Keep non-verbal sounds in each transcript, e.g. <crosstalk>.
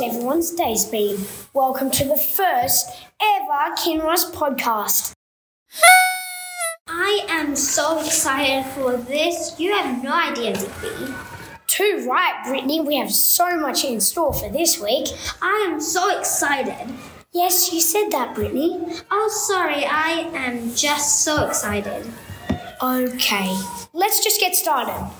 has everyone's days been? Welcome to the first ever Kinross podcast. I am so excited for this. You have no idea, Digby. Too right, Brittany. We have so much in store for this week. I am so excited. Yes, you said that, Brittany. Oh, sorry, I am just so excited. Okay, let's just get started.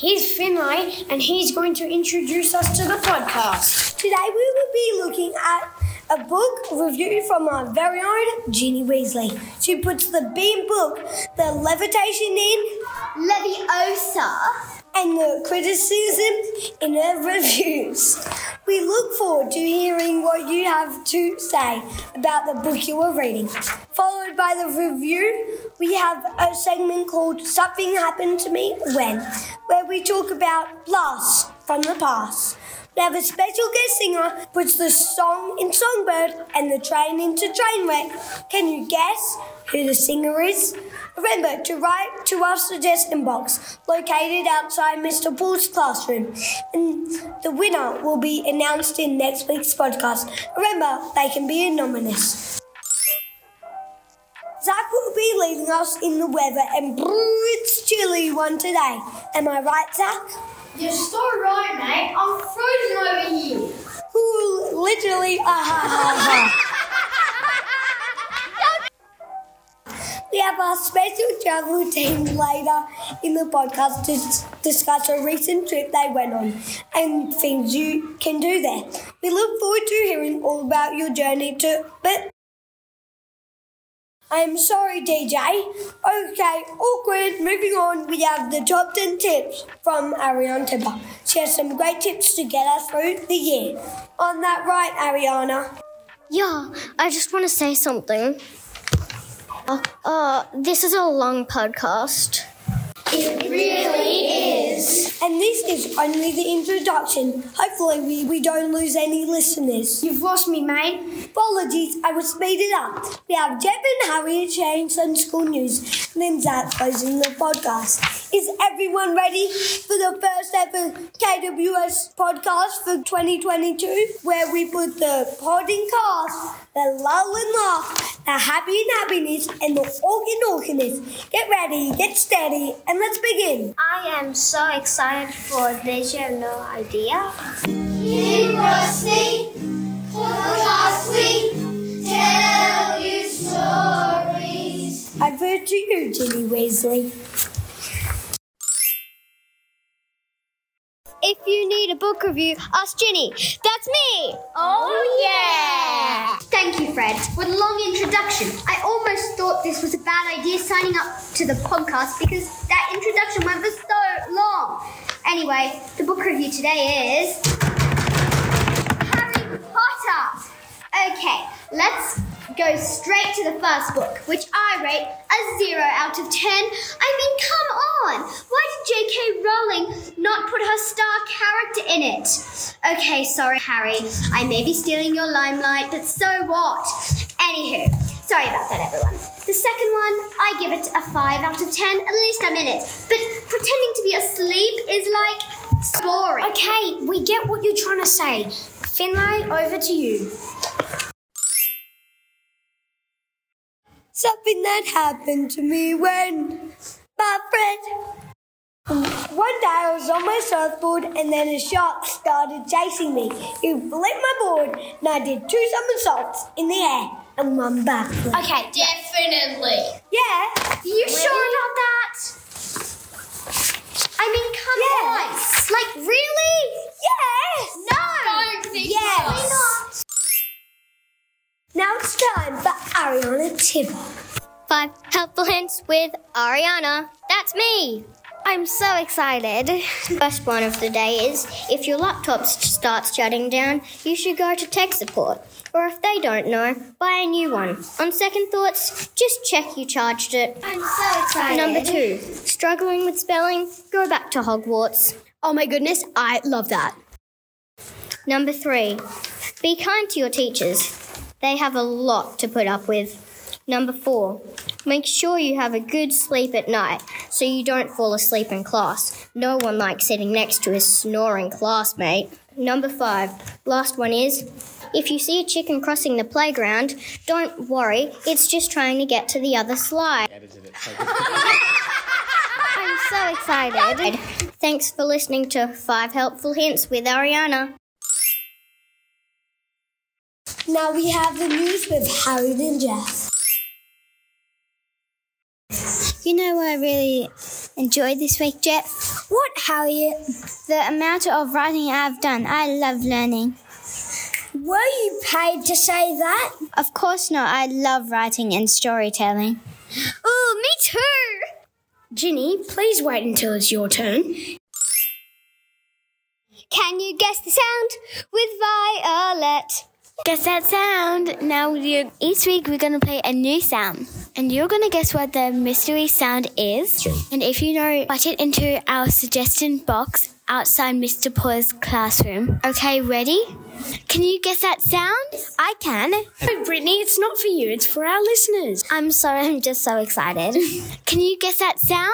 Here's Finlay, and he's going to introduce us to the podcast. Today we will be looking at a book review from our very own Ginny Weasley. She puts the beam book, the levitation in Leviosa. and the criticism in her reviews. We look forward to hearing what you have to say about the book you are reading. Followed by the review, we have a segment called Something Happened to Me When, where we talk about blasts from the past. We have a special guest singer, puts the song in Songbird and the train into Trainwreck. Can you guess who the singer is? Remember to write to our suggestion box located outside Mr. Paul's classroom. And the winner will be announced in next week's podcast. Remember, they can be anonymous. Zach will be leading us in the weather and it's chilly one today. Am I right, Zach? You're so right, mate. I'm frozen over here. Ooh, literally, ah ha ha ha. We have our special travel team later in the podcast to discuss a recent trip they went on and things you can do there. We look forward to hearing all about your journey to, but I'm sorry, DJ. Okay, awkward. Moving on, we have the top 10 tips from Ariana Tipper. She has some great tips to get us through the year. On that right, Ariana. Yeah, I just want to say something. Uh, uh, this is a long podcast. And this is only the introduction. Hopefully, we, we don't lose any listeners. You've lost me, mate. Apologies, I will speed it up. We have Jeb and Harriet sharing some school news, and then Zach closing the podcast. Is everyone ready for the first ever KWS podcast for 2022, where we put the podding cast, the lull and laugh, the happy and happiness, and the organ organist. Get ready, get steady, and let's begin. I am so excited for this. You have no idea. Rusty, podcast we tell you stories. Over to you, Ginny Weasley. If you need a book review, ask Ginny. That's me. Oh, yeah! Fred, for the long introduction. I almost thought this was a bad idea signing up to the podcast because that introduction went for so long. Anyway, the book review today is Harry Potter. Okay, let's go straight to the first book, which I rate a zero out of ten. I mean, come on! Why did J.K. Rowling not put her star character in it? Okay, sorry, Harry. I may be stealing your limelight, but so what? Anywho, sorry about that, everyone. The second one, I give it a five out of ten. At least I'm in it. But pretending to be asleep is like boring. Okay, we get what you're trying to say. Finlay, over to you. Something that happened to me when my friend. One day I was on my surfboard and then a shark started chasing me. He flipped my board and I did two somersaults in the air and one backflip. Okay, Definitely. Helpful with Ariana. That's me. I'm so excited. <laughs> First one of the day is if your laptop starts shutting down, you should go to tech support. Or if they don't know, buy a new one. On second thoughts, just check you charged it. I'm so excited. Number two, struggling with spelling, go back to Hogwarts. Oh my goodness, I love that. Number three, be kind to your teachers. They have a lot to put up with. Number four, make sure you have a good sleep at night so you don't fall asleep in class. No one likes sitting next to a snoring classmate. Number five, last one is if you see a chicken crossing the playground, don't worry, it's just trying to get to the other slide. <laughs> I'm so excited. Thanks for listening to Five Helpful Hints with Ariana. Now we have the news with Harriet and Jeff. You know what I really enjoyed this week, Jeff? What, Harriet? The amount of writing I've done. I love learning. Were you paid to say that? Of course not. I love writing and storytelling. Oh, me too! Ginny, please wait until it's your turn. Can you guess the sound with Violet? Guess that sound. Now, each week we're going to play a new sound. And you're going to guess what the mystery sound is. And if you know, write it into our suggestion box outside Mr. Paul's classroom. Okay, ready? Can you guess that sound? I can. No, Brittany, it's not for you, it's for our listeners. I'm sorry, I'm just so excited. <laughs> can you guess that sound?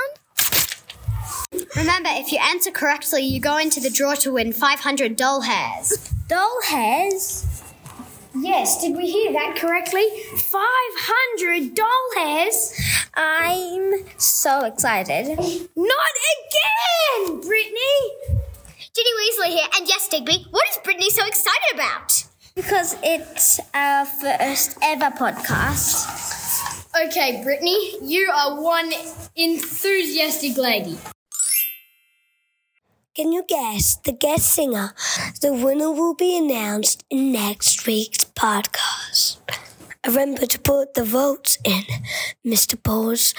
Remember, if you answer correctly, you go into the draw to win 500 doll hairs. Doll hairs? Yes, did we hear that correctly? 500 doll hairs? I'm so excited. Not again, Brittany! Ginny Weasley here, and yes, Digby, what is Brittany so excited about? Because it's our first ever podcast. Okay, Brittany, you are one enthusiastic lady. Can you guess the guest singer? The winner will be announced in next week's podcast. Remember to put the votes in Mr. Paul's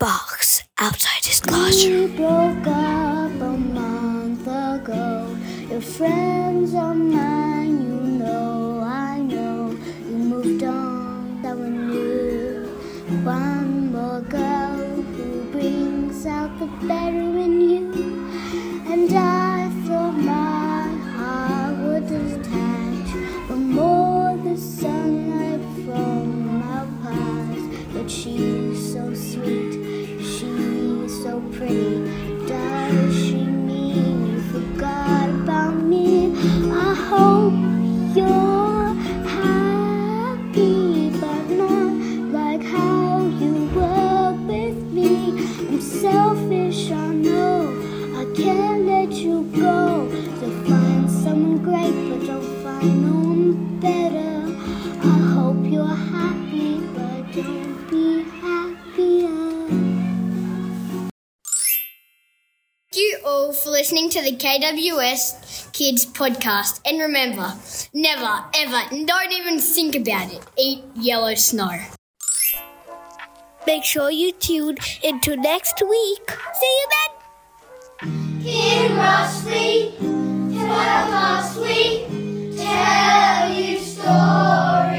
box outside his classroom. Broke up a month ago. Your friends are mine, how you were with me. I'm selfish, I know. I can't let you go. To find someone great, but don't find better. I hope you're happy, but don't be happier. Thank you all for listening to the KWS Kids podcast. And remember, never, ever, don't even think about it. Eat yellow snow. Make sure you tune into next week. See you then. King sleep, tell us sleep, tell you stories.